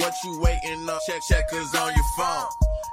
what you waiting on? Check checkers on your phone.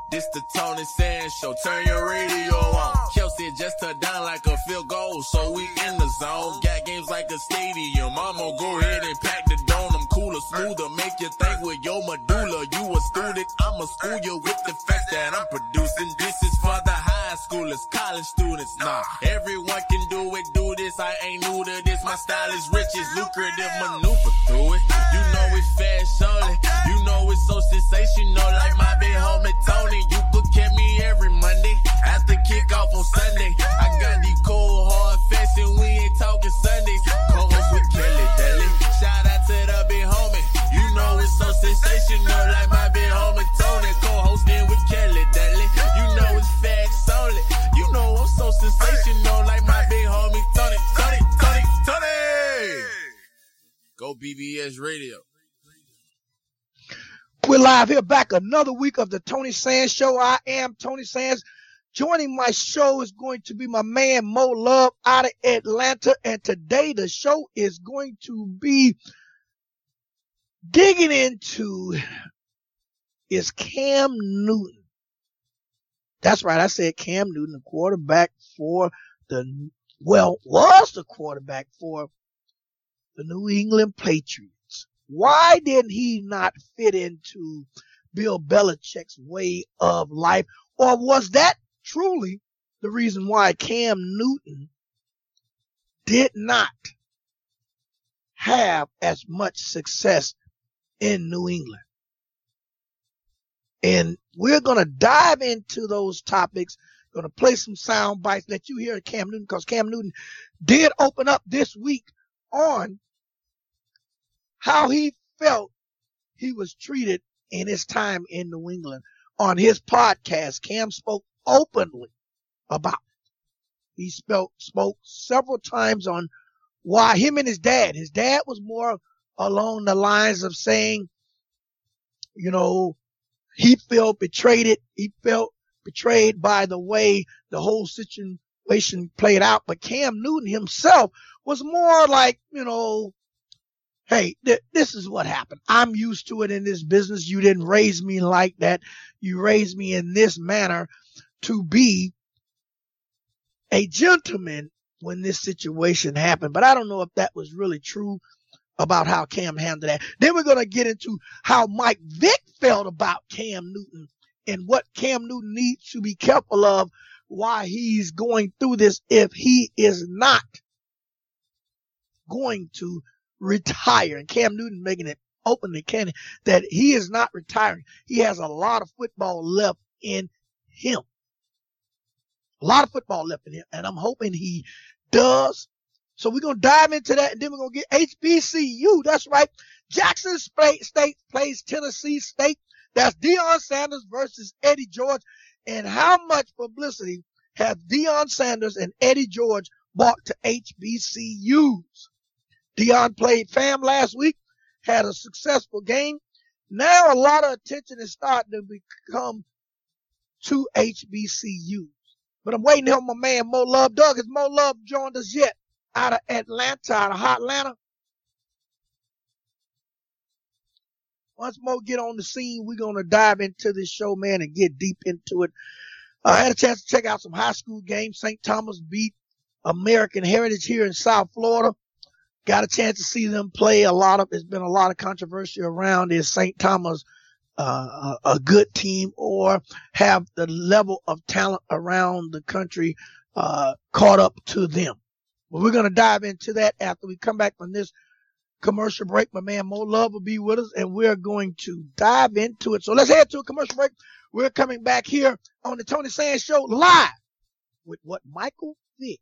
This the Tony Sands Show. Turn your radio on. Kelsey just touched down like a field goal, so we in the zone. Got games like a stadium. I'ma go ahead and pack the dome. I'm cooler, smoother, make you think with your medulla. You a student, I'ma school you with the facts that I'm producing. This is for the high schoolers, college students. Nah, everyone can do it, do this. I ain't new to this. My style is rich, it's lucrative, maneuver through it. You know it's fast, only. Know it's so sensational, like my big homie Tony. You could catch me every Monday after kickoff on Sunday. I got these cold hard facts and we ain't talking Sundays. Co-host with Kelly Daly. Shout out to the big homie. You know it's so sensational, like my big homie Tony. Co-hosting with Kelly Daly. You know it's facts only. You know I'm so sensational, like my big homie Tony. Tony, Tony, Tony. Go BBS Radio. We're live here back another week of the Tony Sands Show. I am Tony Sands. Joining my show is going to be my man Mo Love out of Atlanta. And today the show is going to be digging into is Cam Newton. That's right. I said Cam Newton, the quarterback for the, well, was the quarterback for the New England Patriots. Why didn't he not fit into Bill Belichick's way of life? Or was that truly the reason why Cam Newton did not have as much success in New England? And we're going to dive into those topics. Going to play some sound bites, let you hear Cam Newton because Cam Newton did open up this week on how he felt he was treated in his time in New England. On his podcast, Cam spoke openly about it. He spoke, spoke several times on why him and his dad, his dad was more along the lines of saying, you know, he felt betrayed it. He felt betrayed by the way the whole situation played out. But Cam Newton himself was more like, you know, hey, th- this is what happened. I'm used to it in this business. You didn't raise me like that. You raised me in this manner to be a gentleman when this situation happened. But I don't know if that was really true about how Cam handled that. Then we're going to get into how Mike Vick felt about Cam Newton and what Cam Newton needs to be careful of why he's going through this if he is not going to retire. And Cam Newton making it openly canon that he is not retiring. He has a lot of football left in him. A lot of football left in him. And I'm hoping he does. So we're going to dive into that and then we're going to get HBCU. That's right. Jackson State plays Tennessee State. That's Deion Sanders versus Eddie George. And how much publicity have Deion Sanders and Eddie George brought to HBCUs? Deion played fam last week, had a successful game. Now a lot of attention is starting to become to HBCUs. But I'm waiting on my man Mo Love. Doug, has Mo Love joined us yet? Out of Atlanta, out of Hot Atlanta. Once Mo get on the scene, we're gonna dive into this show, man, and get deep into it. Uh, I had a chance to check out some high school games. St. Thomas beat American Heritage here in South Florida got a chance to see them play a lot of, there's been a lot of controversy around is St. Thomas uh, a, good team or have the level of talent around the country uh, caught up to them. But we're going to dive into that after we come back from this commercial break. My man Mo Love will be with us and we're going to dive into it. So let's head to a commercial break. We're coming back here on the Tony Sands Show live with what Michael Vick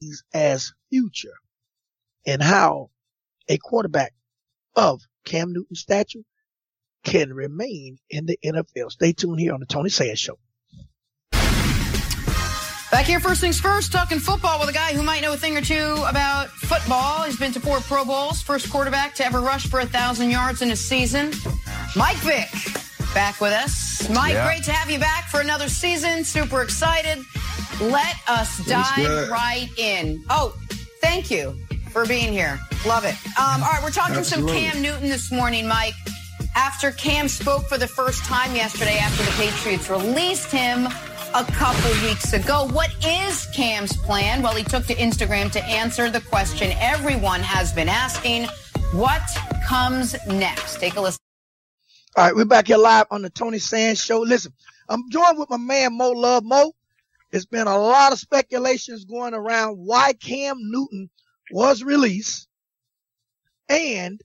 is as future and how a quarterback of Cam Newton's stature can remain in the NFL. Stay tuned here on the Tony Sands Show. Back here, first things first, talking football with a guy who might know a thing or two about football. He's been to four Pro Bowls, first quarterback to ever rush for a thousand yards in a season. Mike Vick, back with us. Mike, yeah. great to have you back for another season. Super excited. Let us dive right in. Oh, thank you for being here. Love it. Um, all right, we're talking Absolutely. some Cam Newton this morning, Mike. after Cam spoke for the first time yesterday after the Patriots released him a couple weeks ago. What is Cam's plan? Well, he took to Instagram to answer the question everyone has been asking. What comes next? Take a listen. All right, we're back here live on the Tony Sands Show. Listen, I'm joined with my man Mo Love. Mo, it's been a lot of speculations going around why Cam Newton was released and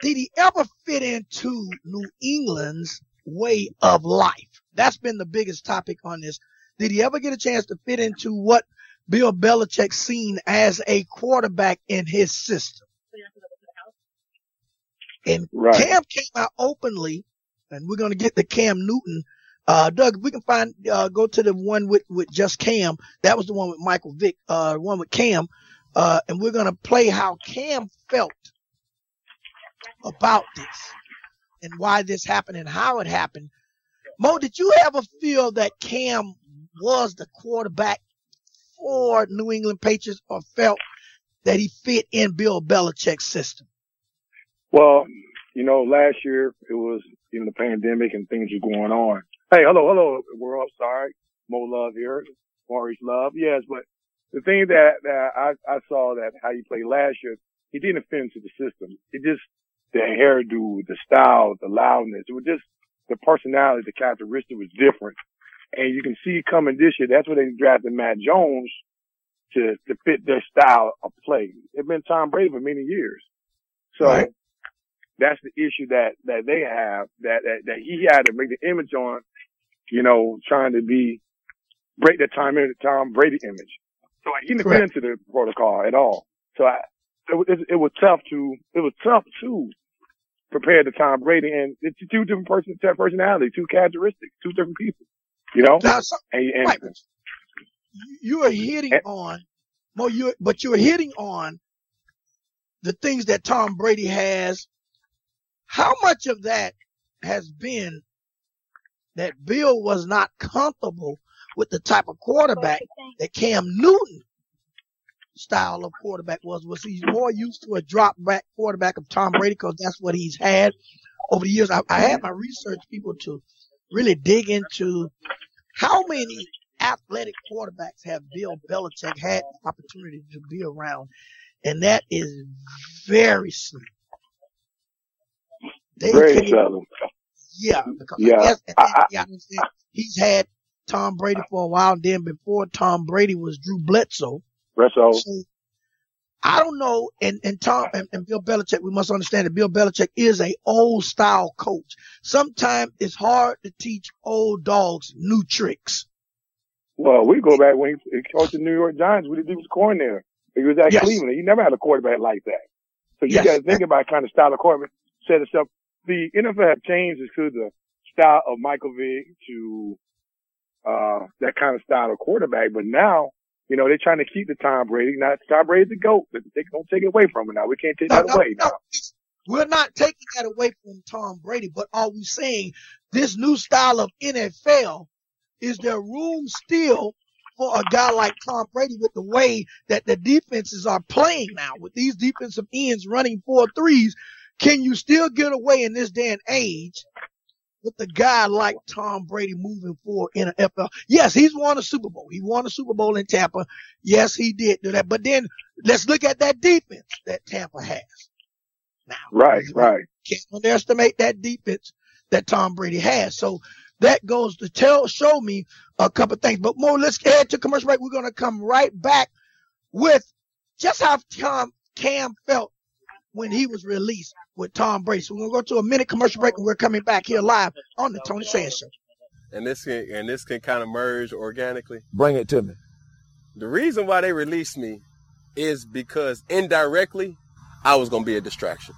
did he ever fit into New England's way of life? That's been the biggest topic on this. Did he ever get a chance to fit into what Bill Belichick seen as a quarterback in his system? And Right. Cam came out openly, and we're going to get the Cam Newton. Uh, Doug, if we can find, uh, go to the one with, with just Cam. That was the one with Michael Vick, uh, one with Cam. Uh, and we're going to play how Cam felt about this and why this happened and how it happened. Mo, did you ever feel that Cam was the quarterback for New England Patriots or felt that he fit in Bill Belichick's system? Well, you know, last year it was, know, the pandemic and things were going on. Hey, hello, hello, world. Sorry. Mo Love here. Maurice Love. Yes, but the thing that, that I, I saw that how he played last year, he didn't fit into the system. It just, the hairdo, the style, the loudness, it was just the personality, the characteristic was different. And you can see coming this year, that's why they drafted Mac Jones to, to fit their style of play. It's been Tom Brady for many years. So Right. that's the issue that, that they have that, that, that he had to make the image on, you know, trying to be, break the Tom, Tom Brady image. So I didn't fit into the protocol at all. So I, it, was- it, it was tough to, it was tough to prepare the Tom Brady and it's two different person, personalities, two characteristics, two different people, you know? Now, so, And, and right, you- are hitting Eh. on, Mo, you but you're hitting on the things that Tom Brady has. How much of that has been that Bill was not comfortable with the type of quarterback that Cam Newton style of quarterback was? Was he's more used to a drop back quarterback of Tom Brady because that's what he's had over the years? I, I had my research people to really dig into how many athletic quarterbacks have Bill Belichick had the opportunity to be around, and that is very slim. They very can't- seldom. yeah, because Yeah, I guess and I- I- yeah, I he's had Tom Brady for a while, and then before Tom Brady was Drew Bledsoe. Resto. So I don't know, and and Tom and, and Bill Belichick, we must understand that Bill Belichick is a old style coach. Sometimes it's hard to teach old dogs new tricks. Well, we go back when he, he coached the New York Giants when he was coordinator. He was at Yes. Cleveland. He never had a quarterback like that. So you Yes. got to think about kind of style of quarterback set itself. The NFL have changed to the style of Michael Vick to uh that kind of style of quarterback. But now, you know, they're trying to keep the Tom Brady. Now Tom Brady's the GOAT, but they don't take it away from him now. We can't take No, that no, away no. now. We're not taking that away from Tom Brady, but are we saying this new style of NFL is there room still for a guy like Tom Brady with the way that the defenses are playing now with these defensive ends running four threes? Can you still get away in this day and age with a guy like Tom Brady moving forward in the NFL? Yes, he's won a Super Bowl. He won a Super Bowl in Tampa. Yes, he did do that. But then let's look at that defense that Tampa has now. Right, right. Can't underestimate that defense that Tom Brady has. So that goes to tell, show me a couple of things. But more, let's head to commercial break. We're going to come right back with just how Tom Cam felt when he was released with Tom Brady. So we're going to go to a minute commercial break and we're coming back here live on the Tony Sands Show. and this can and this can kind of merge organically. Bring it to me. The reason why they released me is because indirectly I was gonna be a distraction.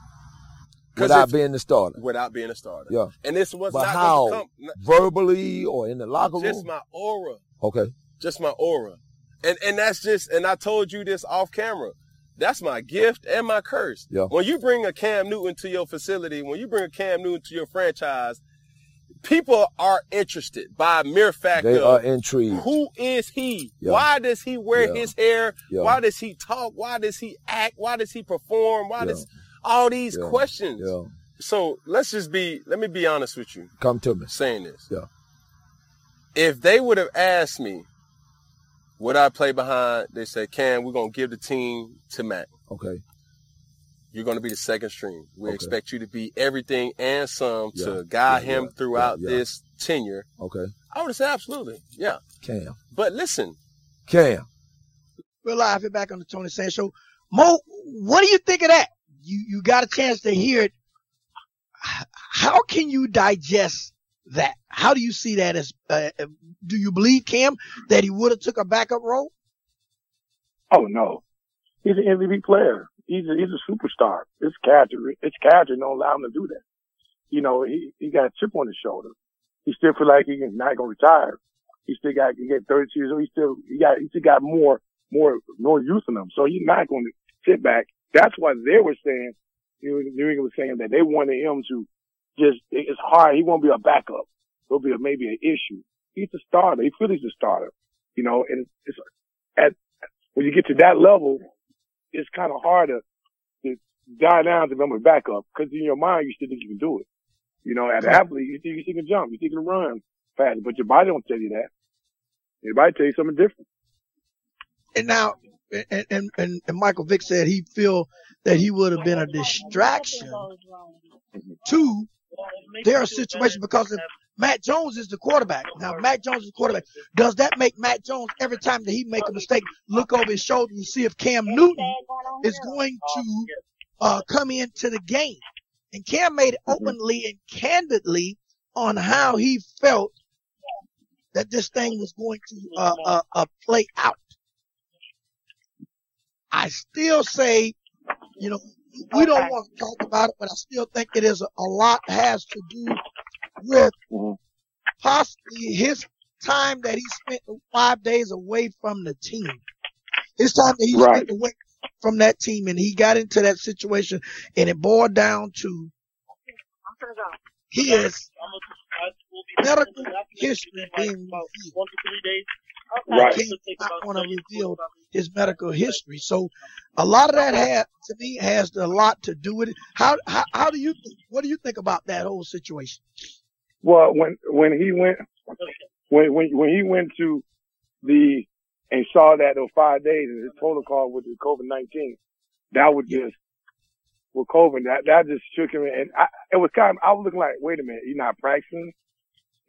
Without being the starter. without being a starter. Yeah. And this was But not how? come n- Verbally or in the locker room? just my aura. okay. Just my aura. And and that's just and I told you this off camera. That's my gift and my curse. Yeah. When you bring a Cam Newton to your facility, when you bring a Cam Newton to your franchise, people are interested by mere fact They of are intrigued. Who is he? Yeah. Why does he wear Yeah. his hair? Yeah. Why does he talk? Why does he act? Why does he perform? Why does all these questions? So let's just be. Let me be honest with you. Come to me. Saying this. Yeah. If they would have asked me, would I play behind? They said, "Cam, we're gonna give the team to Mac. Okay. You're gonna be the second string. We Okay. expect you to be everything and some Yeah, to guide yeah, him yeah, throughout yeah, yeah. this tenure." Okay. I would say "Absolutely, yeah." Cam. But listen, Cam. We're live here back on the Tony Sands Show. Mo, what do you think of that? You you got a chance to hear it. How can you digest that? How do you see that as? Uh, do you believe Cam that he would have took a backup role? Oh no, he's an MVP player. He's a, he's a superstar. It's character, his character don't allow him to do that. You know, he he got a chip on his shoulder. He still feel like he's not gonna retire. He still got he get 32 years old. He still he got he still got more more more youth in him. So he's not going to sit back. That's why they were saying New England was saying that they wanted him to just it's hard. He won't be a backup. He'll be a, maybe an issue. He's a starter. He feels he's a starter. You know, and it's at when you get to that level, it's kind of hard to, to die down to become a backup because in your mind you still think you can do it. You know, as an athlete, you think you can jump, you think you can run fast, but your body don't tell you that. Your body tell you something different. And now, and and, and, and Michael Vick said he feel that he would have been a distraction mm-hmm. to their situations because if Mac Jones is the quarterback. Now, Mac Jones is the quarterback. Does that make Mac Jones every time that he make a mistake look over his shoulder and see if Cam Newton is going to uh, come into the game? And Cam made it openly and candidly on how he felt that this thing was going to uh, uh, uh, play out. I still say, you know, we don't want to talk about it, but I still think it is a, a lot has to do with possibly his time that he spent five days away from the team. His time that he Right. spent away from that team and he got into that situation and it boiled down to his medical history being revealed. Right. King did not want to reveal his medical history. So a lot of that had to me has a lot to do with it. How how how do you think, what do you think about that whole situation? Well, when when he went when when when he went to the and saw that those five days and his protocol with the COVID nineteen, that was just with COVID that that just shook him. And I, it was kind of I was looking like, wait a minute, he's not practicing.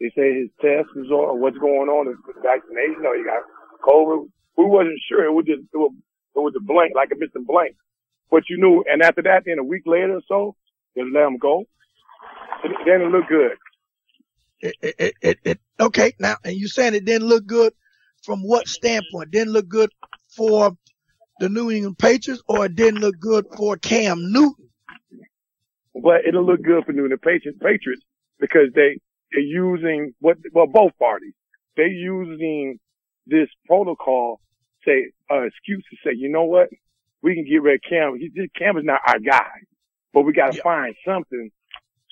They say his test is on, what's going on is vaccination, or he got COVID. We wasn't sure. It was just it was, it was a blank, like a missing blank. But you knew, and after that, then a week later or so, they let him go. Then it looked good. It, it, it, it, it okay now, and you saying it didn't look good from what standpoint? Didn't look good for the New England Patriots, or it didn't look good for Cam Newton? but it'll look good for New England Patriots, Patriots because they they're using what well both parties they're using this protocol say uh, excuse to say you know what we can get rid of Cam. He, this Cam is not our guy, but we got to Yeah. find something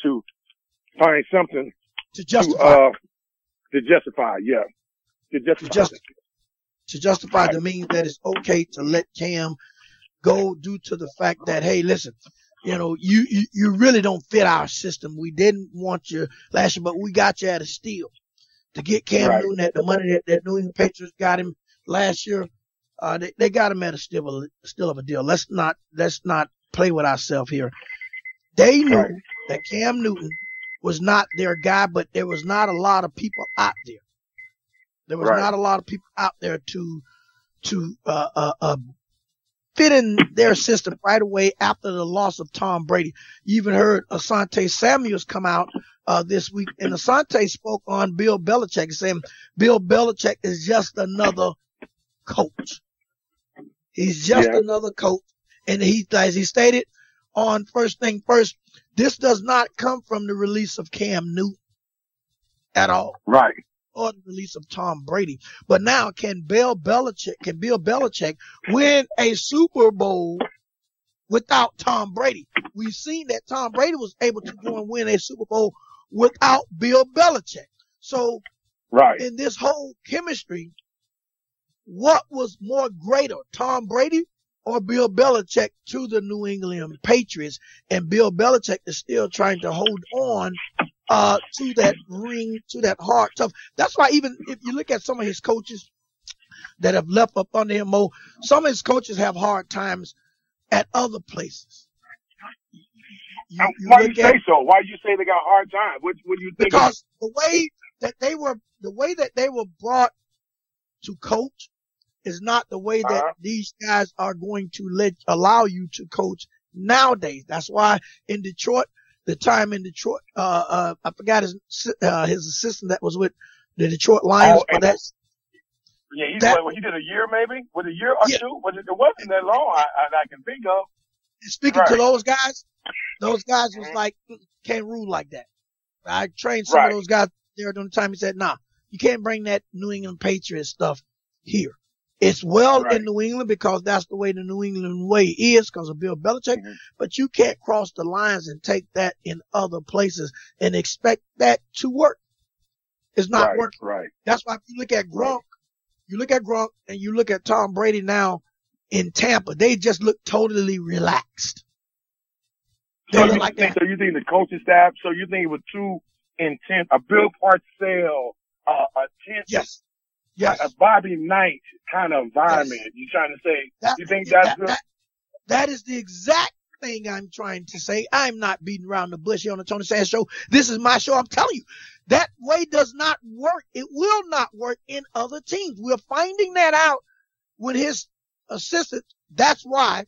to find something To justify. to justify uh to justify. Yeah, to justify. just- to justify the means that it's okay to let Cam go due to the fact that, hey, listen, you know, you, you, you really don't fit our system. We didn't want you last year, but we got you at a steal to get Cam Right. Newton at the money that, that New England Patriots got him last year. Uh, they, they got him at a a- still of a deal. Let's not, let's not play with ourselves here. They knew Right. that Cam Newton was not their guy, but there was not a lot of people out there. There was Right. not a lot of people out there to to uh, uh, uh, fit in their system right away after the loss of Tom Brady. You even heard Asante Samuels come out uh, this week, and Asante spoke on Bill Belichick, saying Bill Belichick is just another coach. He's just Yeah. another coach, and he, as he stated on first thing first, this does not come from the release of Cam Newton at all Right. Or the release of Tom Brady. But now can Bill Belichick, can Bill Belichick win a Super Bowl without Tom Brady? We've seen that Tom Brady was able to go and win a Super Bowl without Bill Belichick. So Right. in this whole chemistry, what was more greater, Tom Brady or Bill Belichick to the New England Patriots, and Bill Belichick is still trying to hold on uh, to that ring, to that hard tough. That's why even if you look at some of his coaches that have left up under him, Mo, some of his coaches have hard times at other places. You, you Why you say so? Why you say they got hard time? What, what do you think? Because the way that they were, the way that they were brought to coach is not the way that uh-huh. these guys are going to let allow you to coach nowadays. That's why in Detroit, the time in Detroit, uh, uh, I forgot his, uh, his assistant that was with the Detroit Lions, oh, but that's, yeah, he, that, what, he did a year maybe? It a year or yeah. two? It, it wasn't that long I, I, I can think of. Speaking right. to those guys, those guys was mm-hmm. like, can't rule like that. I trained some right. of those guys there during the time. He said, nah, you can't bring that New England Patriots stuff here. It's well right. in New England because that's the way the New England way is because of Bill Belichick, mm-hmm. but you can't cross the lines and take that in other places and expect that to work. It's not right, working. Right. That's why if you look at Gronk, you look at Gronk and you look at Tom Brady now in Tampa, they just look totally relaxed. So you, like think, so you think the coaching staff, so you think it was too intense, a Bill Parcells, uh, a tense, yes. Yes. a Bobby Knight kind of environment. Yes. You're trying to say, that, you think that's that, that, that is the exact thing I'm trying to say. I'm not beating around the bush here on the Tony Sands show. This is my show. I'm telling you, that way does not work. It will not work in other teams. We're finding that out with his assistant. That's why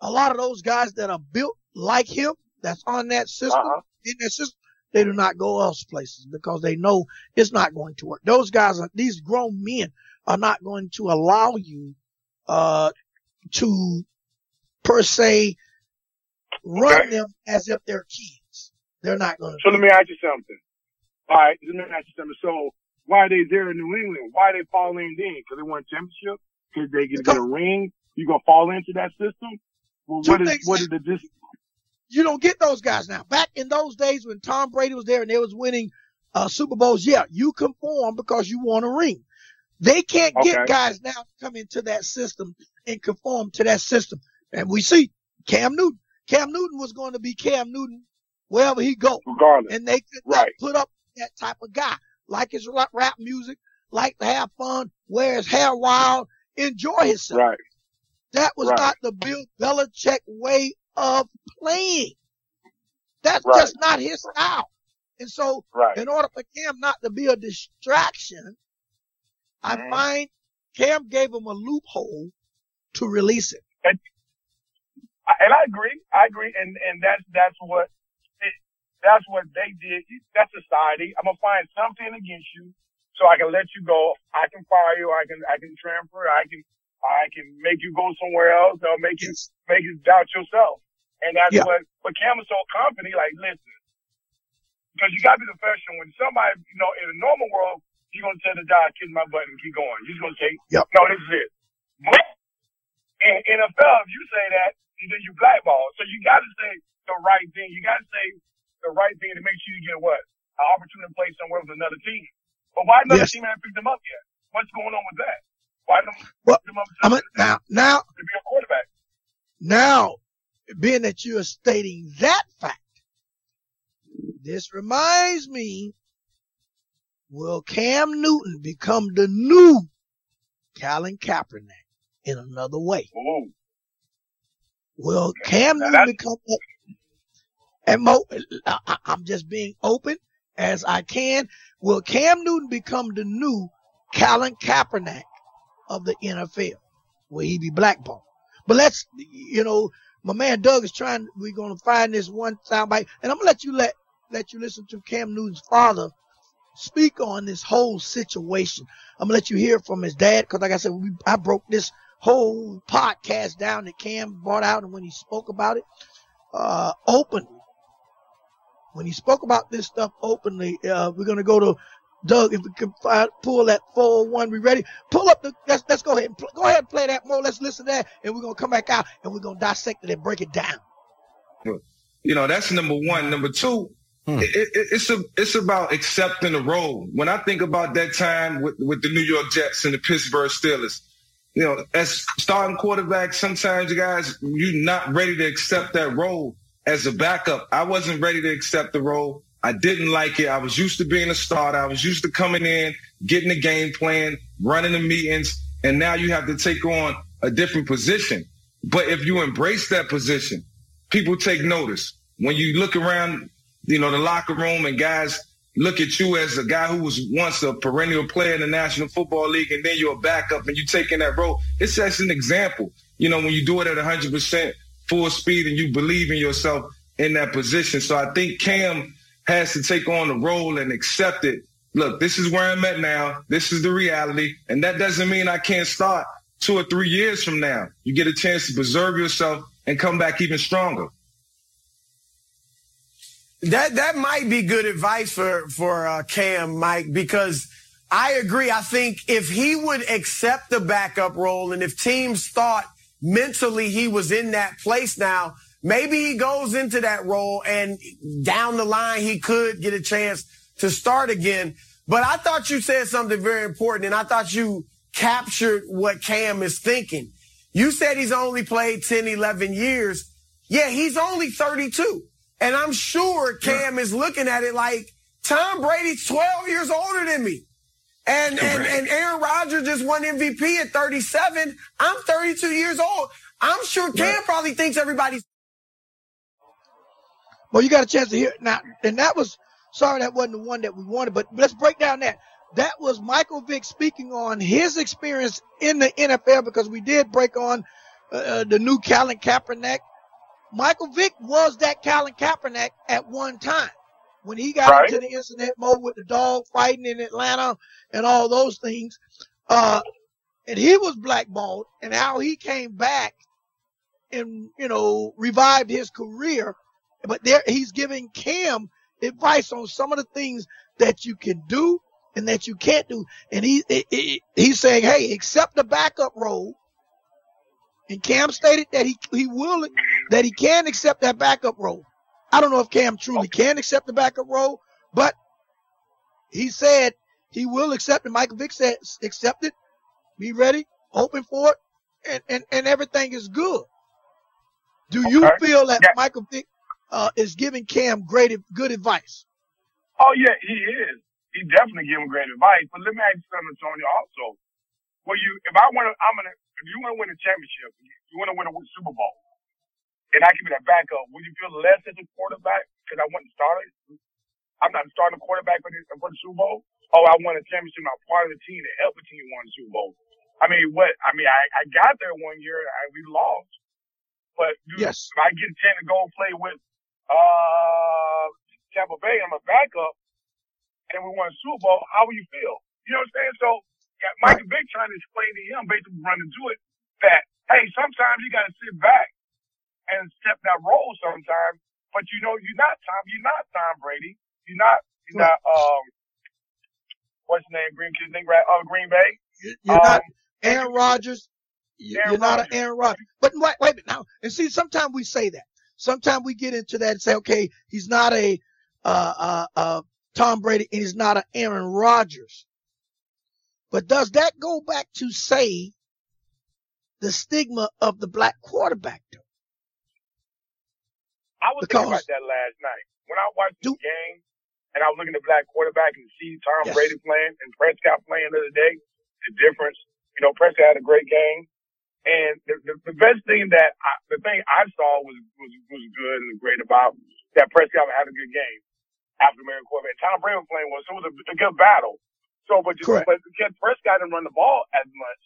a lot of those guys that are built like him, that's on that system, uh-huh. in that system, they do not go else places because they know it's not going to work. Those guys are, these grown men are not going to allow you, uh, to per se run okay. them as if they're kids. They're not going to. So let me ask you something. All right. Let me ask you something. So why are they there in New England? Why are they falling in? Because they won championship? Because they can get a ring? You gonna fall into that system? Well, what is, what is the dis- you don't get those guys now. Back in those days when Tom Brady was there and they was winning uh, Super Bowls, yeah, you conform because you want a ring. They can't okay. get guys now to come into that system and conform to that system. And we see Cam Newton. Cam Newton was going to be Cam Newton wherever he go. Regardless. And they could right. put up that type of guy. Like his rap music, like to have fun, wear his hair wild, enjoy himself. Right. That was right. not the Bill Belichick way of playing. That's right. just not his style. And so, right. in order for Cam not to be a distraction, I mm-hmm. find Cam gave him a loophole to release it. And, and I agree. I agree. And, and that's, that's what, it, that's what they did. That's society. I'm going to find something against you so I can let you go. I can fire you. I can, I can transfer. I can, I can make you go somewhere else or make you, make you doubt yourself. And that's yeah. what, but Cam is so confident, like, listen, because you gotta be professional. When somebody, you know, in a normal world, you're gonna tell the guy, kiss my butt and keep going. You're gonna say, yep. no, this is it. But in NFL, if you say that, then you blackball. So you gotta say the right thing. You gotta say the right thing to make sure you get what? An opportunity to play somewhere with another team. But why another yes. team haven't picked them up yet? What's going on with that? Why don't well, them up I'm a, now, now, to be a quarterback? Now, being that you are stating that fact, this reminds me, will Cam Newton become the new Colin Kaepernick in another way? Ooh. Will Cam Newton become that? And Mo, I, I'm just being open as I can. Will Cam Newton become the new Colin Kaepernick of the NFL? Will he be blackballed? But let's, you know, my man Doug is trying. We're gonna find this one soundbite, and I'm gonna let you let let you listen to Cam Newton's father speak on this whole situation. I'm gonna let you hear from his dad because, like I said, we, I broke this whole podcast down that Cam brought out, and when he spoke about it uh, openly, when he spoke about this stuff openly, uh, we're gonna go to Doug, if we can find, pull that 401, we ready? Pull up the, let's, let's go ahead and go ahead and play that more. Let's listen to that and we're going to come back out and we're going to dissect it and break it down. You know, that's number one. Number two, hmm. it, it, it's a, it's about accepting the role. When I think about that time with, with the New York Jets and the Pittsburgh Steelers, you know, as starting quarterback, sometimes you guys you're not ready to accept that role as a backup. I wasn't ready to accept the role. I didn't like it. I was used to being a starter. I was used to coming in, getting the game plan, running the meetings, and now you have to take on a different position. But if you embrace that position, people take notice. When you look around, you know, the locker room and guys look at you as a guy who was once a perennial player in the National Football League and then you're a backup and you taking that role, it sets an example. You know, when you do it at 100% full speed and you believe in yourself in that position. So I think Cam has to take on the role and accept it. Look, this is where I'm at now. This is the reality. And that doesn't mean I can't start two or three years from now. You get a chance to preserve yourself and come back even stronger. That that might be good advice for for uh, Cam, Mike, because I agree. I think if he would accept the backup role, and if teams thought mentally he was in that place now, maybe he goes into that role, and down the line he could get a chance to start again. But I thought you said something very important, and I thought you captured what Cam is thinking. You said he's only played 10, 11 years. Yeah, he's only 32. And I'm sure Cam is looking at it like Tom Brady's 12 years older than me. And, and, and Aaron Rodgers just won MVP at 37. I'm 32 years old. I'm sure Cam probably thinks everybody's. Well, you got a chance to hear it now. And that was, sorry, that wasn't the one that we wanted, but let's break down that. That was Michael Vick speaking on his experience in the NFL because we did break on uh, uh the new Colin Kaepernick Michael Vick was that Colin Kaepernick at one time when he got right. into the incident mode with the dog fighting in Atlanta and all those things. Uh, and he was blackballed and how he came back and, you know, revived his career. But there, he's giving Cam advice on some of the things that you can do and that you can't do. And he, he he's saying, Hey, accept the backup role and Cam stated that he, he will, that he can accept that backup role. I don't know if Cam truly can accept the backup role, but he said he will accept it. Michael Vick said, accept it, be ready, hoping for it, and, and, and everything is good. Do okay. you feel that yeah. Michael Vick uh, is giving Cam great, good advice? Oh yeah, he is. He definitely giving great advice. But let me ask you something, Tony. Also, well, you if I want to, I'm gonna if you want to win a championship, you want to win a Super Bowl, and I can be that backup, would you feel less as a quarterback because I wasn't starting? I'm not starting a quarterback for the, for the Super Bowl. Oh, I won a championship. I'm part of the team to help the team win the Super Bowl. I mean, what? I mean, I, I got there one year and we lost, but dude, yes. if I get a chance to go play with uh Tampa Bay, I'm a backup, and we won a Super Bowl. How will you feel? You know what I'm saying? So Michael Vick trying to explain to him, basically running to it, that hey, sometimes you got to sit back and accept that role sometimes. But you know, you're not Tom. You're not Tom Brady. You're not. You're not. Um, what's his name? Green Kid, uh, Green Bay. You're um, not Aaron Rodgers. You're Aaron not Rodgers. an Aaron Rodgers. But wait, wait a minute now. And see, sometimes we say that. Sometimes we get into that and say, okay, he's not a uh, uh, uh, Tom Brady and he's not an Aaron Rodgers. But does that go back to say the stigma of the black quarterback though? I was because, thinking about that last night. When I watched the game and I was looking at black quarterback and see Tom yes. Brady playing and Prescott playing the other day, the difference, you know, Prescott had a great game. And the, the, the best thing that I, the thing I saw was, was, was good and great about that Prescott had a good game. African American quarterback. Tom Brady was playing well, so it was a, a good battle. So, but, just, but Ken Prescott didn't run the ball as much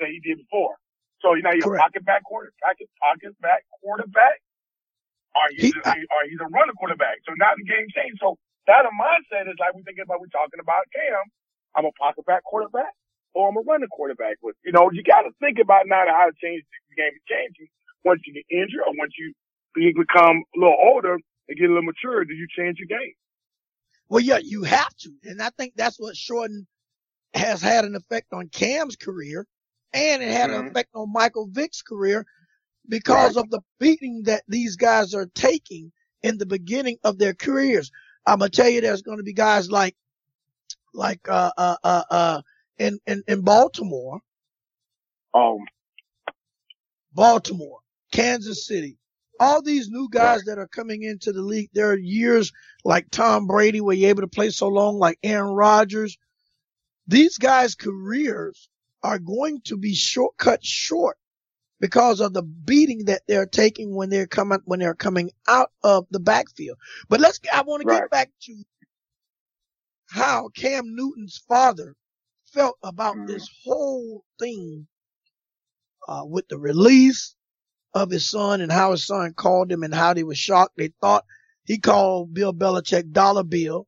that he did before. So, you know, you're pocket back quarter, pocket, pocket back quarterback, or he's, he, a, or he's a running quarterback. So now the game changed. So that a mindset is like we thinking about, we're talking about Cam. I'm a pocket back quarterback or I'm a running quarterback. But, you know, you got to think about now how to change the game is changing. Once you get injured or once you become a little older and get a little mature, do you change your game? Well, yeah, you have to. And I think that's what Shorten has had an effect on Cam's career and it had mm-hmm. an effect on Michael Vick's career because right. of the beating that these guys are taking in the beginning of their careers. I'm going to tell you there's going to be guys like, like, uh, uh, uh, uh, in, in, in Baltimore Um, Baltimore, Kansas City, all these new guys that are coming into the league, there are years like Tom Brady where you're able to play so long, like Aaron Rodgers. These guys' careers are going to be short, cut short because of the beating that they're taking when they're coming, when they're coming out of the backfield. But let's, I want to Right. get back to how Cam Newton's father felt about Mhm. this whole thing, uh, with the release of his son and how his son called him and how they were shocked. They thought he called Bill Belichick Dollar Bill,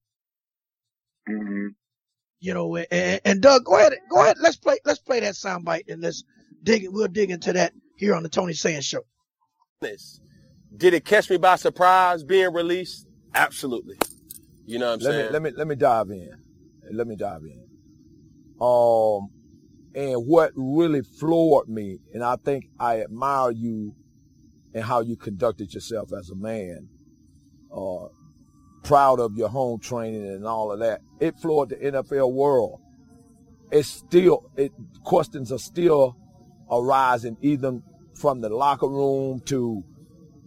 hmm you know, and, and Doug, go ahead, go ahead. Let's play, let's play that soundbite and let's dig, it. we'll dig into that here on the Tony Sands show. this. Did it catch me by surprise being released? Absolutely. You know what I'm Let saying? me let me let me dive in. Let me dive in. Um, and what really floored me, and I think I admire you and how you conducted yourself as a man. Uh, proud of your home training and all of that. It floored the NFL world. It's still it questions are still arising even from the locker room to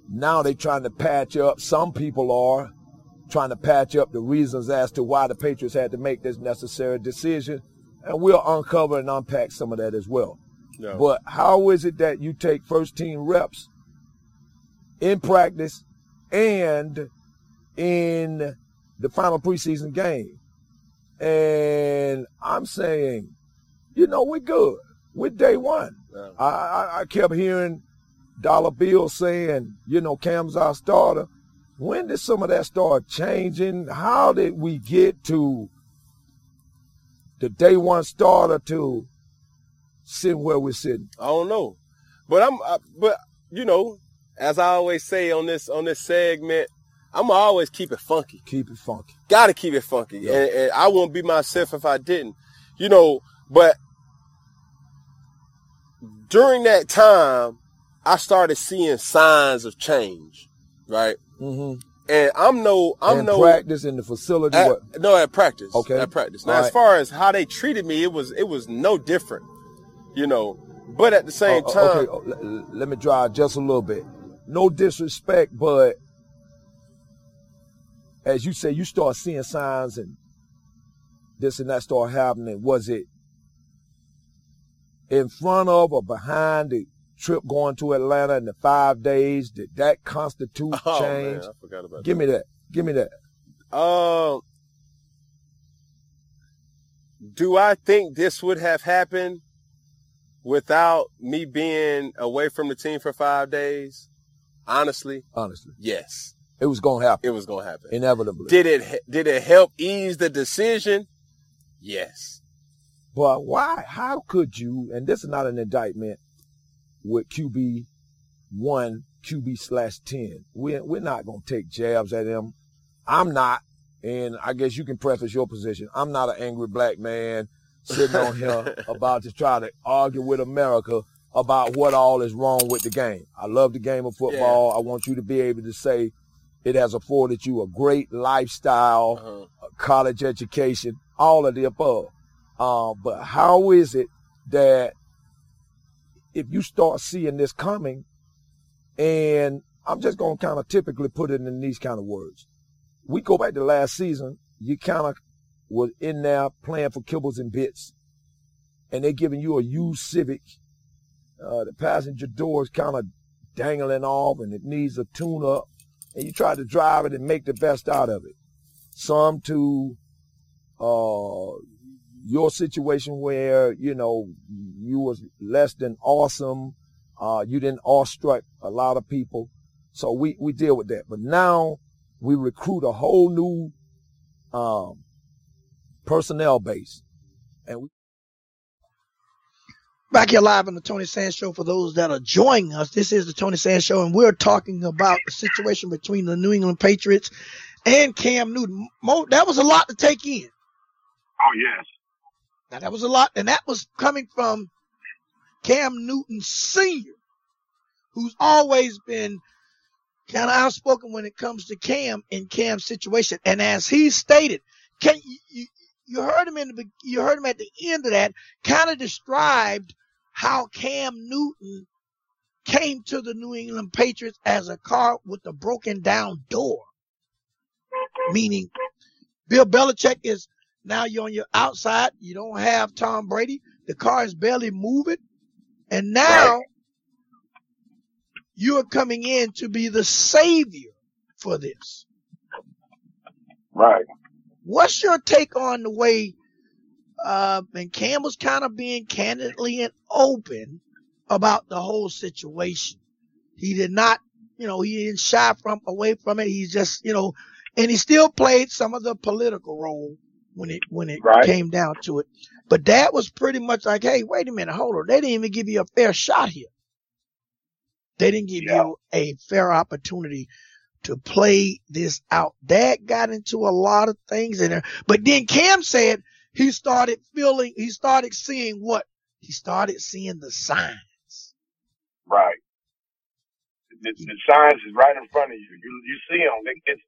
now they're trying to patch up. Some people are trying to patch up the reasons as to why the Patriots had to make this necessary decision. And we'll uncover and unpack some of that as well. No. But how is it that you take first team reps in practice and in the final preseason game? And I'm saying, you know, we're good. We're day one. Yeah. I, I, I kept hearing Dollar Bill saying, you know, Cam's our starter. When did some of that start changing? How did we get to the day one starter to sitting where we're sitting? I don't know, but I'm, I, but you know, as I always say on this on this segment, I'm always keep it funky. Keep it funky. Got to keep it funky, Yeah. and, and I wouldn't be myself if I didn't. You know, but during that time, I started seeing signs of change, right? Mm-hmm. And I'm no, I'm and no practice in the facility. At, what? no, at practice. Okay. At practice. Now, All as right. far as how they treated me, it was it was no different, you know. But at the same oh, oh time, okay, oh, l- let me drive just a little bit. No disrespect, but as you say, you start seeing signs and this and that start happening. Was it in front of or behind the trip going to Atlanta in the five days? Did that constitute oh change? man, I forgot about Give me that. Give me that. that. Um, do I think this would have happened without me being away from the team for five days? Honestly, Honestly, yes, it was going to happen it was gonna happen. inevitably. Did it did it help ease the decision? Yes. But why? How could you? And this is not an indictment with QB one, QB slash ten. We're we're not gonna take jabs at him. I'm not, and I guess you can preface your position. I'm not an angry black man sitting on here about to try to argue with America about what all is wrong with the game. I love the game of football. I want you to be able to say it has afforded you a great lifestyle Uh-huh. a college education, all of the above. Uh, but how is it that if you start seeing this coming, and I'm just going to kind of typically put it in these kind of words. We go back to last season, you kind of was in there playing for kibbles and bits, and they're giving you a used Civic. Uh, the passenger door is kind of dangling off and it needs a tune up, and you try to drive it and make the best out of it some to uh your situation where you know you was less than awesome uh you didn't awestruck a lot of people so we we deal with that but now we recruit a whole new um personnel base and we Back here live on the Tony Sands Show for those that are joining us. This is the Tony Sands Show, and we're talking about the situation between the New England Patriots and Cam Newton. Mo, that was a lot to take in. Oh yes. Now that was a lot, and that was coming from Cam Newton Sr., who's always been kind of outspoken when it comes to Cam and Cam's situation. And as he stated, can you, you, heard him in the you heard him at the end of that kind of described how Cam Newton came to the New England Patriots as a car with a broken down door. Meaning Bill Belichick is now you're on your outside. You don't have Tom Brady. The car is barely moving. And now right. you are coming in to be the savior for this. Right. What's your take on the way uh, and Cam was kind of being candidly and open about the whole situation. He did not, you know, he didn't shy from away from it. He just, you know, and he still played some of the political role when it when it right. came down to it. But that was pretty much like, hey, wait a minute, hold on. They didn't even give you a fair shot here. They didn't give yeah. you a fair opportunity to play this out. That got into a lot of things in there. But then Cam said he started feeling, he started seeing what? He started seeing the signs. Right. The, the signs is right in front of you. You, you see them. It's,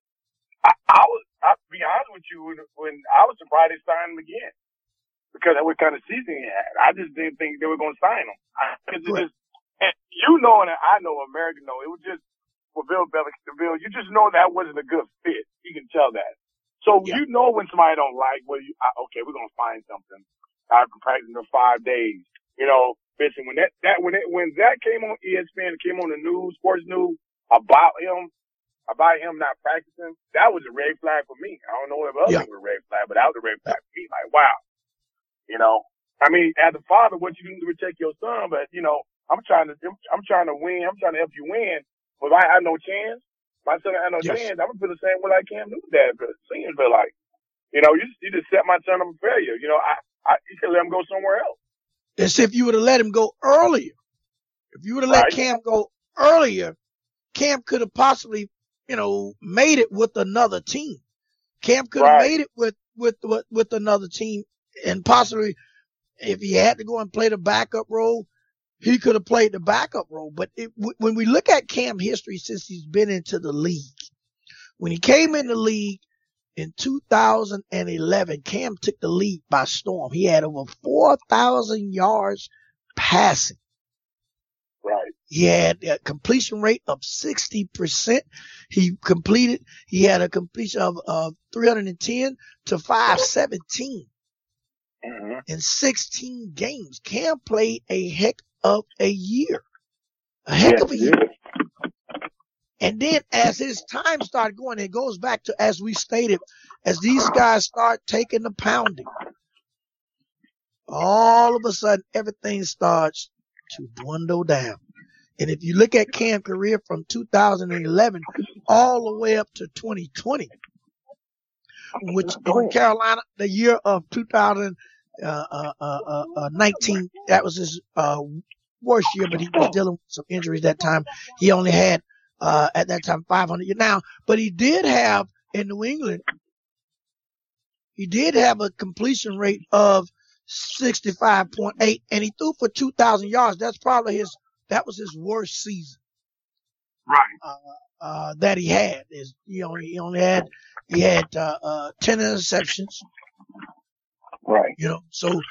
I, I was, I'll be honest with you, when, when I was surprised they signed him again because of what kind of season he had. I just didn't think they were going to sign him. I, right. just, and you know, and I know, American know, it was just for Bill Belichick. Bill, you just know that wasn't a good fit. You can tell that. So yeah. you know when somebody don't like, well, you, okay, we're gonna find something. I've been practicing for five days. You know, listen, when that, that, when it, when that came on ESPN, came on the news, sports news about him, about him not practicing, that was a red flag for me. I don't know if other yeah. were a red flag, but that was a red flag for me. Like, wow. You know, I mean, as a father, what you do to protect your son, but you know, I'm trying to, I'm trying to win. I'm trying to help you win. But if I have no chance, my son had no yes. chance. I'm gonna feel the same way like Cam Newton dad seems feel like. You know, you just, you just set my son up for failure. You know, I, I you can let him go somewhere else. As if you would have let him go earlier. If you would have right. let Cam go earlier, Cam could have possibly, you know, made it with another team. Cam could have right. made it with, with, with, with another team and possibly if he had to go and play the backup role, he could have played the backup role. But it, when we look at Cam history since he's been into the league, when he came in the league in 2011, Cam took the league by storm. He had over 4,000 yards passing. He had a completion rate of 60%. He completed, he had a completion of, of 310 to 517 mm-hmm. in 16 games. Cam played a heck of a year. A heck of a year. And then as his time started going, it goes back to, as we stated, as these guys start taking the pounding, all of a sudden everything starts to dwindle down. And if you look at Cam career from 2011 all the way up to 2020, which in Carolina, the year of 2019, uh, uh, uh, that was his worst year, but he was dealing with some injuries that time. He only had, uh, at that time 500 now, but he did have in New England, he did have a completion rate of 65.8 and he threw for 2,000 yards. That's probably his, that was his worst season. Right. Uh, uh, that he had is, he only, he only had, he had, uh, uh 10 interceptions. Right. You know, so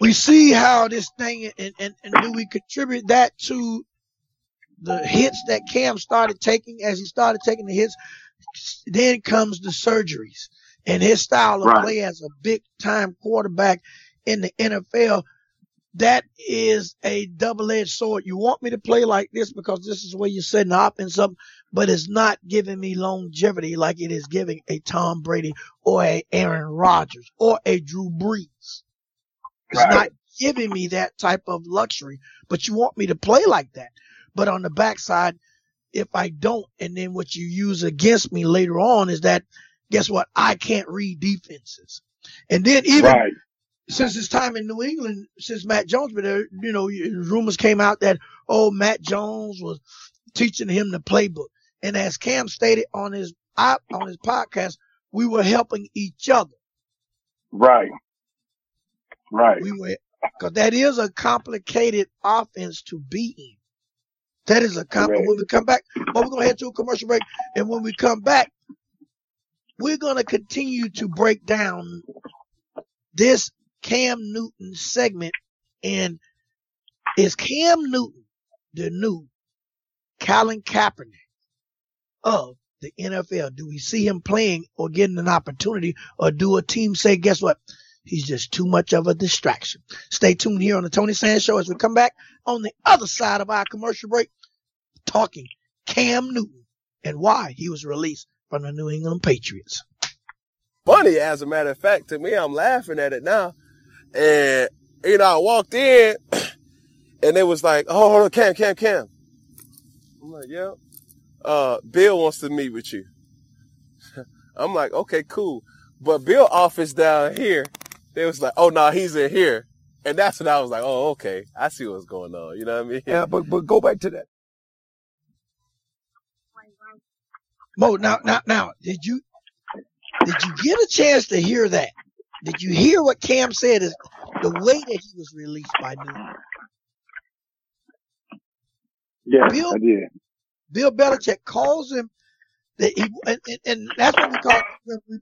we see how this thing and, and, and do we contribute that to the hits that Cam started taking as he started taking the hits. Then comes the surgeries and his style of right. play as a big time quarterback in the NFL. That is a double edged sword. You want me to play like this because this is where you're setting up offense up, but it's not giving me longevity like it is giving a Tom Brady or a Aaron Rodgers or a Drew Brees. It's right. not giving me that type of luxury, but you want me to play like that. But on the backside, if I don't, and then what you use against me later on is that, guess what? I can't read defenses. And then even right. Since his time in New England, since Mac Jones, but there, you know, rumors came out that, oh, Mac Jones was teaching him the playbook. And as Cam stated on his, on his podcast, we were helping each other. Right. Right. We were, cause that is a complicated offense to be in. That is a complicated, when we come back, but we're going to head to a commercial break. And when we come back, we're going to continue to break down this Cam Newton segment and Is Cam Newton the new Colin Kaepernick of the NFL? Do we see him playing or getting an opportunity or do a team say, guess what? He's just too much of a distraction. Stay tuned here on the Tony Sands Show as we come back on the other side of our commercial break, talking Cam Newton and why he was released from the New England Patriots. Funny, as a matter of fact, to me, I'm laughing at it now. And, you know, I walked in and it was like, oh, hold on, Cam, Cam, Cam. I'm like, yeah. Uh, Bill wants to meet with you. I'm like, okay, cool. But Bill office down here, they was like, oh, no, nah, he's in here. And that's when I was like, oh, okay. I see what's going on. You know what I mean? Yeah, but, but go back to that. Mo, now, now, now, did you, did you get a chance to hear that? Did you hear what Cam said is the way that he was released by Newton? Yeah, Bill, I did. Bill Belichick calls him that he, and, and, that's what we call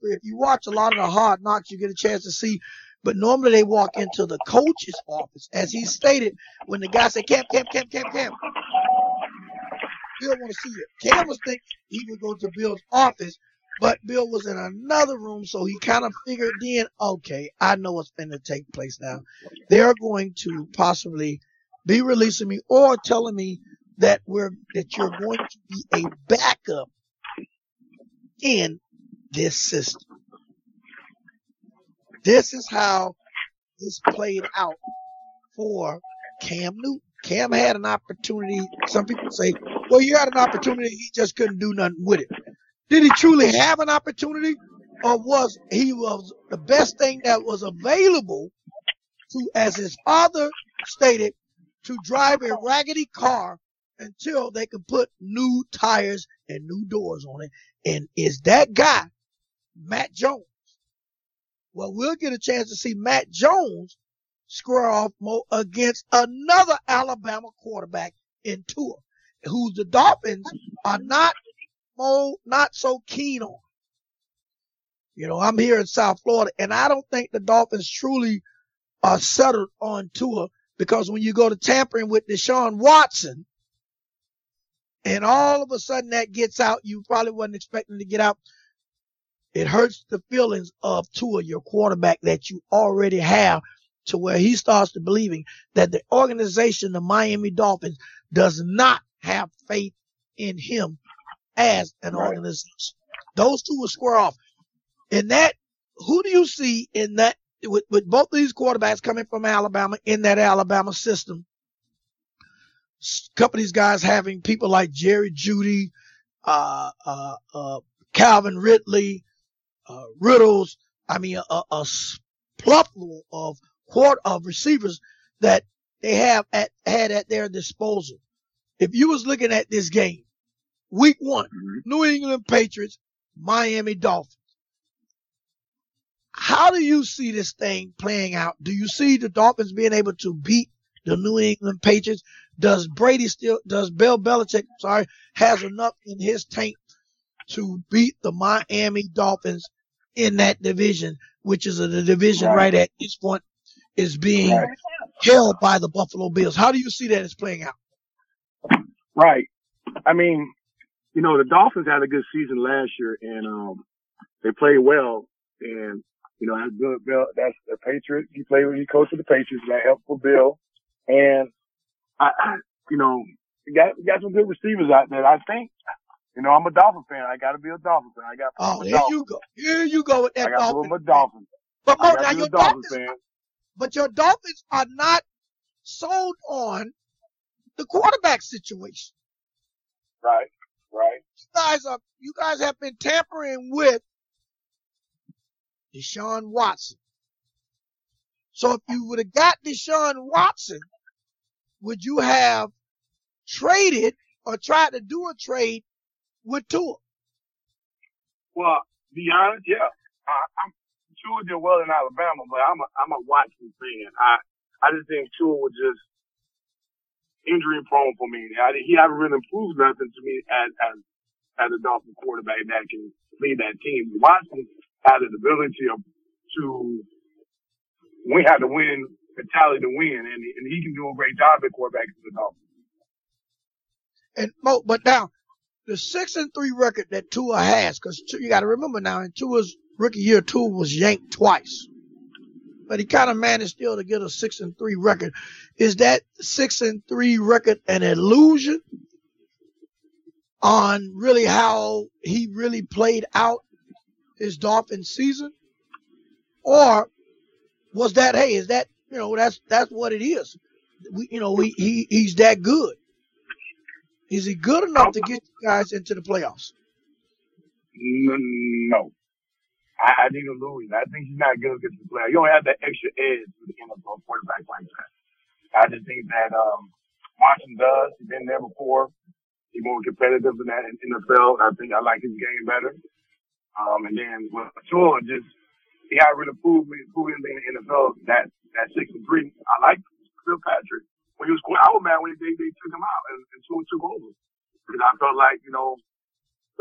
If you watch a lot of the hard knocks, you get a chance to see. But normally they walk into the coach's office, as he stated when the guy said, "Cam, Cam, Cam, Cam, Cam." Bill want to see you. Cam was thinking he would go to Bill's office, but Bill was in another room, so he kind of figured then, okay, I know what's going to take place now. They're going to possibly be releasing me or telling me that we're that you're going to be a backup in this system. This is how this played out for Cam Newton. Cam had an opportunity. Some people say, well, you had an opportunity. He just couldn't do nothing with it. Did he truly have an opportunity or was he was the best thing that was available to, as his father stated, to drive a raggedy car until they could put new tires and new doors on it. And is that guy, Mac Jones? Well, we'll get a chance to see Mac Jones square off against another Alabama quarterback in Tua, who the Dolphins are not not so keen on. You know, I'm here in South Florida, and I don't think the Dolphins truly are settled on Tua because when you go to tampering with Deshaun Watson, and all of a sudden that gets out, you probably wasn't expecting to get out. It hurts the feelings of Tua, your quarterback that you already have to where he starts to believing that the organization, the Miami Dolphins, does not have faith in him as an right. organization. Those two will square off. In that, who do you see in that with, with both of these quarterbacks coming from Alabama in that Alabama system? couple of these guys having people like Jerry Jeudy, uh, uh, uh, Calvin Ridley, uh, Riddles. I mean, a, a plethora of court of receivers that they have at, had at their disposal. If you was looking at this game, week one, mm-hmm. New England Patriots, Miami Dolphins. How do you see this thing playing out? Do you see the Dolphins being able to beat the New England Patriots? Does Brady still, does Bill Belichick, sorry, has enough in his tank to beat the Miami Dolphins in that division, which is a, the division right. right, at this point is being right. held by the Buffalo Bills. How do you see that as playing out? Right. I mean, you know, the Dolphins had a good season last year and, um, they played well and, you know, that's Bill, Bill that's the Patriots. He played when he coached the Patriots. That helped for Bill. And I, I you know, got got some good receivers out there. I think, you know, I'm a Dolphin fan. I got to be a Dolphin fan. I got. Oh, here you go. Here you go with that I got Dolphin. a Dolphin. But Mo, now your Dolphins, fan. but your Dolphins are not sold on the quarterback situation. Right. Right. You guys are. You guys have been tampering with Deshaun Watson. So if you would have got Deshaun Watson, would you have traded or tried to do a trade with Tua? Well, be honest, yeah. I, I'm Tua did well in Alabama, but I'm a I'm a Watson fan. I I just think Tua was just injury prone for me. I, he haven't really improved nothing to me as as as a Dolphin quarterback that can lead that team. Watson had the ability of, to we had to win mentality to win, and, and he can do a great job at quarterback for the Dolphins. And Mo, but now the six and three record that Tua has, because you got to remember now, in Tua's rookie year, Tua was yanked twice, but he kind of managed still to get a six and three record. Is that six and three record an illusion on really how he really played out his Dolphin season, or was that hey, is that you know that's that's what it is? We you know we he he's that good. Is he good enough to get you guys into the playoffs? No. I, I think illusion. I think he's not good against the playoffs. You don't have that extra edge with the NFL quarterback like that. I just think that um, Washington does. He's been there before. He's more competitive than that in NFL. I think I like his game better. Um, and then with Tua, just he got really proved me, proved anything in the NFL. That that six and three, I like Fitzpatrick when he was I was mad when they, they took him out and, and Tua took over. Because I felt like, you know,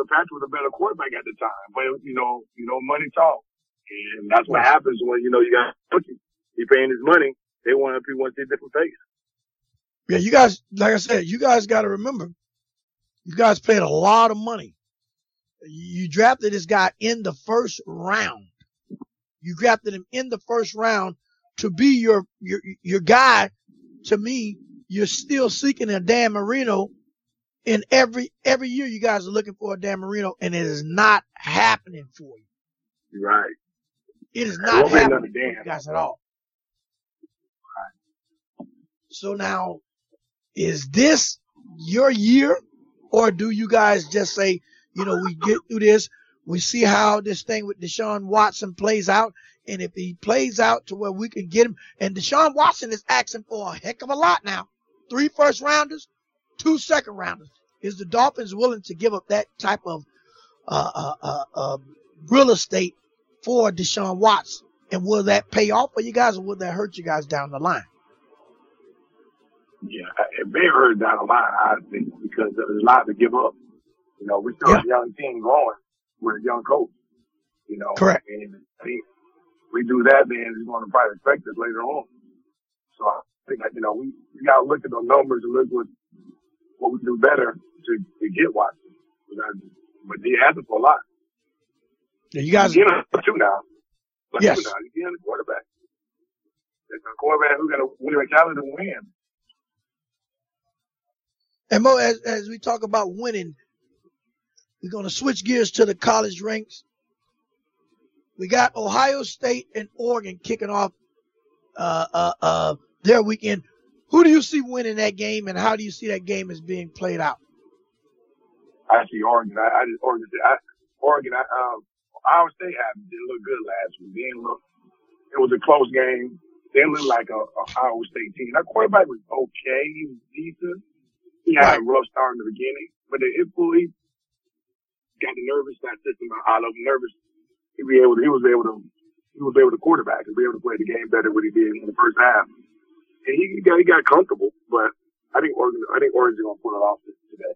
Patrick was a better quarterback at the time. But, you know, you know, money talk. And that's what happens when, you know, you got rookie. He paying his money. They want people want to a different face. Yeah, you guys, like I said, you guys got to remember, you guys paid a lot of money. You drafted this guy in the first round. You drafted him in the first round to be your your your guy to me, you're still seeking a Dan Marino. And every every year you guys are looking for a Dan Marino, and it is not happening for you. Right. It is not happening for you guys at all. Right. So now, is this your year, or do you guys just say, you know, we get through this, we see how this thing with Deshaun Watson plays out, and if he plays out to where we can get him, and Deshaun Watson is asking for a heck of a lot now. Three first rounders, two second rounders. Is the Dolphins willing to give up that type of uh, uh, uh, uh, real estate for Deshaun Watson? And will that pay off for you guys, or will that hurt you guys down the line? Yeah, it may hurt down the line, I think, because there's a lot to give up. You know, we're still yeah. a young team going We're a young coach. You know, correct. And I think we do that, then it's going to probably affect us later on. So I think, you know, we, we got to look at the numbers and look what, what we do better to, to get Watson. But they have for a lot. Yeah, you guys. You're two now. Like yes. Two now. You're the quarterback. It's a quarterback who's got a winning talent to win. And Mo, as, as we talk about winning, we're going to switch gears to the college ranks. We got Ohio State and Oregon kicking off uh, uh, uh, their weekend. Who do you see winning that game, and how do you see that game as being played out? I see Oregon. I, I just Oregon. I, Oregon. I, um, Ohio State had, didn't look good last week. They didn't look. It was a close game. They didn't like a, a Ohio State team. That quarterback was okay. He was decent. He had a rough start in the beginning, but it, it fully got the nervous that system out of him. Nervous he be able to, he was able to he was able to quarterback and be able to play the game better than he did in the first half. He, got he got comfortable, but I think Oregon I think Oregon's gonna pull it off today.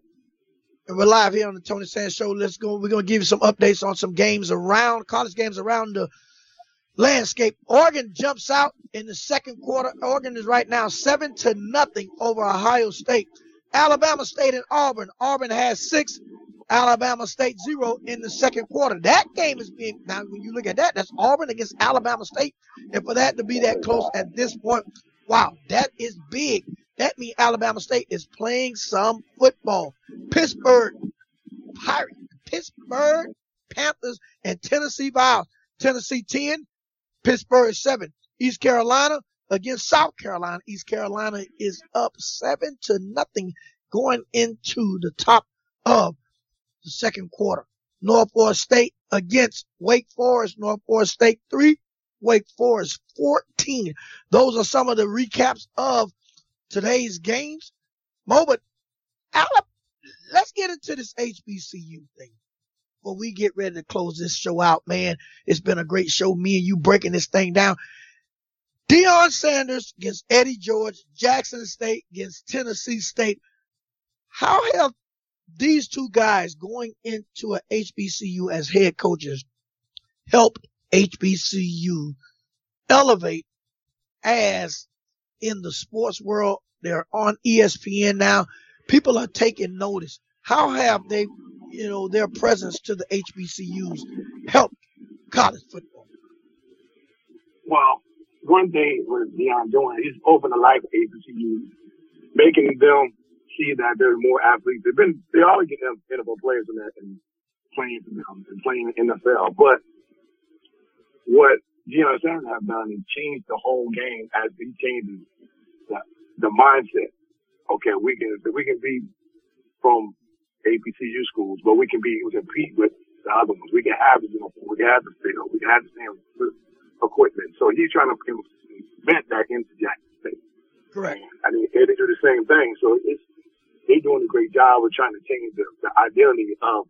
And we're live here on the Tony Sands Show. Let's go. We're gonna give you some updates on some games around college games around the landscape. Oregon jumps out in the second quarter. Oregon is right now seven to nothing over Ohio State. Alabama State and Auburn. Auburn has six. Alabama State zero in the second quarter. That game is being now when you look at that, that's Auburn against Alabama State, and for that to be that close at this point, wow, that is big. That means Alabama State is playing some football. Pittsburgh Pirates, Pittsburgh Panthers, and Tennessee Vols. Tennessee 10, Pittsburgh 7. East Carolina against South Carolina. East Carolina is up 7 to nothing going into the top of the second quarter. North Florida State against Wake Forest. North Florida State three, Wake Forest 14. Those are some of the recaps of today's games. Mo, but let's get into this HBCU thing before we get ready to close this show out, man. It's been a great show. Me and you breaking this thing down. Deion Sanders against Eddie George, Jackson State against Tennessee State. How have these two guys going into a HBCU as head coaches help HBCU elevate as in the sports world. They're on ESPN now. People are taking notice. How have they, you know, their presence to the HBCUs helped college football? Well, one thing with Deion doing is open the life of HBCUs, making them see that there's more athletes. They've been, they always get NFL players in that and playing for them and playing in the NFL. But what Deion Sanders have done is changed the whole game as he changes the, the mindset. Okay, we can, we can be from HBCU schools, but we can be, we compete with the other ones. We can have the uniform, we can have the field, we can have the same equipment. So he's trying to invent that into Jackson State. Correct. I mean, they do the same thing. So it's, they're doing a great job of trying to change the, the identity of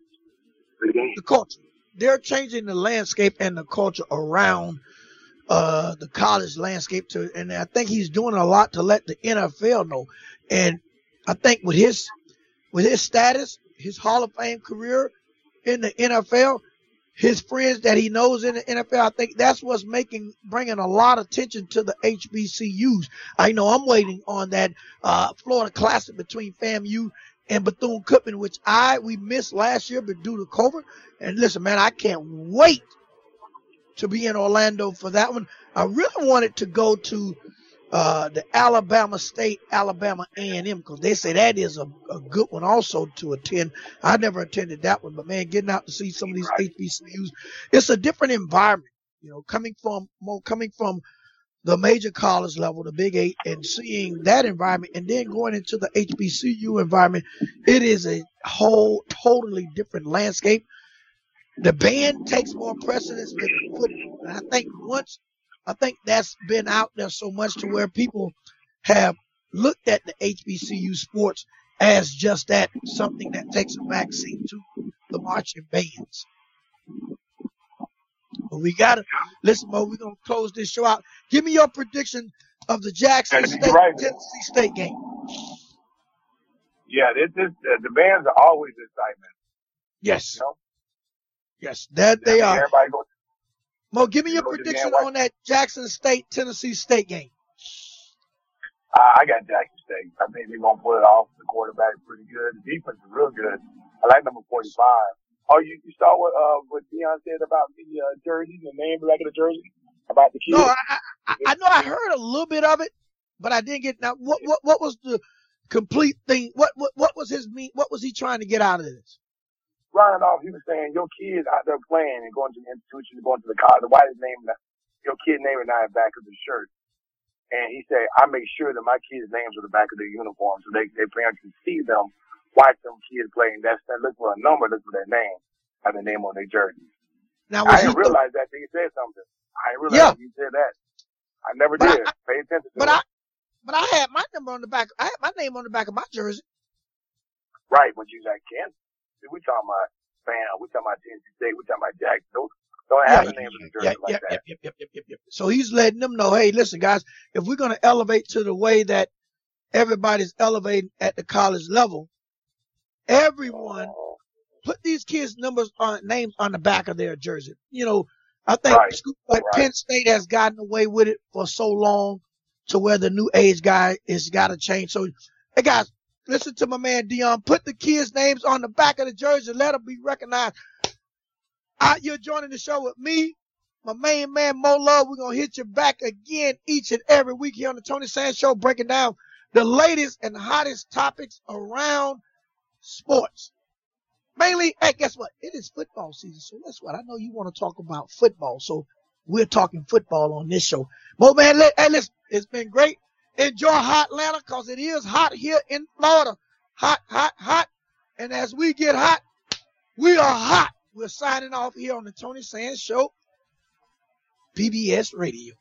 the game. The culture. They're changing the landscape and the culture around uh, the college landscape to, and I think he's doing a lot to let the NFL know. And I think with his with his status, his Hall of Fame career in the NFL, his friends that he knows in the NFL, I think that's what's making bringing a lot of attention to the HBCUs. I know I'm waiting on that uh, Florida Classic between FAMU and Bethune Cookman, which I we missed last year, but due to COVID. And listen, man, I can't wait to be in Orlando for that one. I really wanted to go to uh, the Alabama State, Alabama A&M, because they say that is a, a, good one also to attend. I never attended that one, but man, getting out to see some of these right. HBCUs, it's a different environment. You know, coming from more coming from the major college level, the Big Eight, and seeing that environment, and then going into the HBCU environment, it is a whole totally different landscape. The band takes more precedence than football. I think once I think that's been out there so much to where people have looked at the HBCU sports as just that something that takes a backseat to the marching bands. But we gotta listen, Mo. We're gonna close this show out. Give me your prediction of the Jackson State right. Tennessee State game. Yeah, this is uh, the bands are always excitement. Yes. You know? Yes, that they are. Everybody goes Mo, give me your prediction on that Jackson State Tennessee State game. Uh, I got Jackson State. I think they're gonna pull it off. The quarterback is pretty good. The defense is real good. I like number forty-five. Oh, you, you saw what uh what Deion said about the uh, jersey, the name of the jersey, about the kids. No, I, I, I know I heard a little bit of it, but I didn't get now. What what what was the complete thing? What what what was his mean? What was he trying to get out of this? running off, he was saying, your kids out there playing and going to the institution, going to the college, why is name your kid name is not the back of the shirt? And he said, I make sure that my kids' names are the back of their uniform so they, their parents can see them, watch them kids playing. That's, that look for a number, look for their name, have the name on their jersey. Now, I didn't realize that he said something. I didn't realize yeah. he said that. I never but did. I, Pay attention to but it. I, but I had my number on the back. I had my name on the back of my jersey. Right, but you like Kansas. We talking about fan. We're talking about Tennessee State. We're talking about Jackson. Those don't have yeah, the of the jersey yeah, like yeah, that. Yep, yep, yep, yep, yep. So he's letting them know, hey, listen, guys, if we're going to elevate to the way that everybody's elevating at the college level, everyone oh. put these kids' numbers on names on the back of their jersey. You know, I think right. like right. Penn State has gotten away with it for so long to where the new age guy is got to change. So, hey guys, Listen to my man Deion. Put the kids' names on the back of the jersey. Let them be recognized. Out you're joining the show with me, my main man Mo Love. We're gonna hit you back again each and every week here on the Tony Sands Show, breaking down the latest and hottest topics around sports. Mainly, hey, guess what? It is football season, so that's what I know you want to talk about football. So we're talking football on this show. Mo man, hey, listen, it's been great. Enjoy hot Atlanta because it is hot here in Florida. Hot, hot, hot. And as we get hot, we are hot. We're signing off here on the Tony Sands Show, PBS Radio.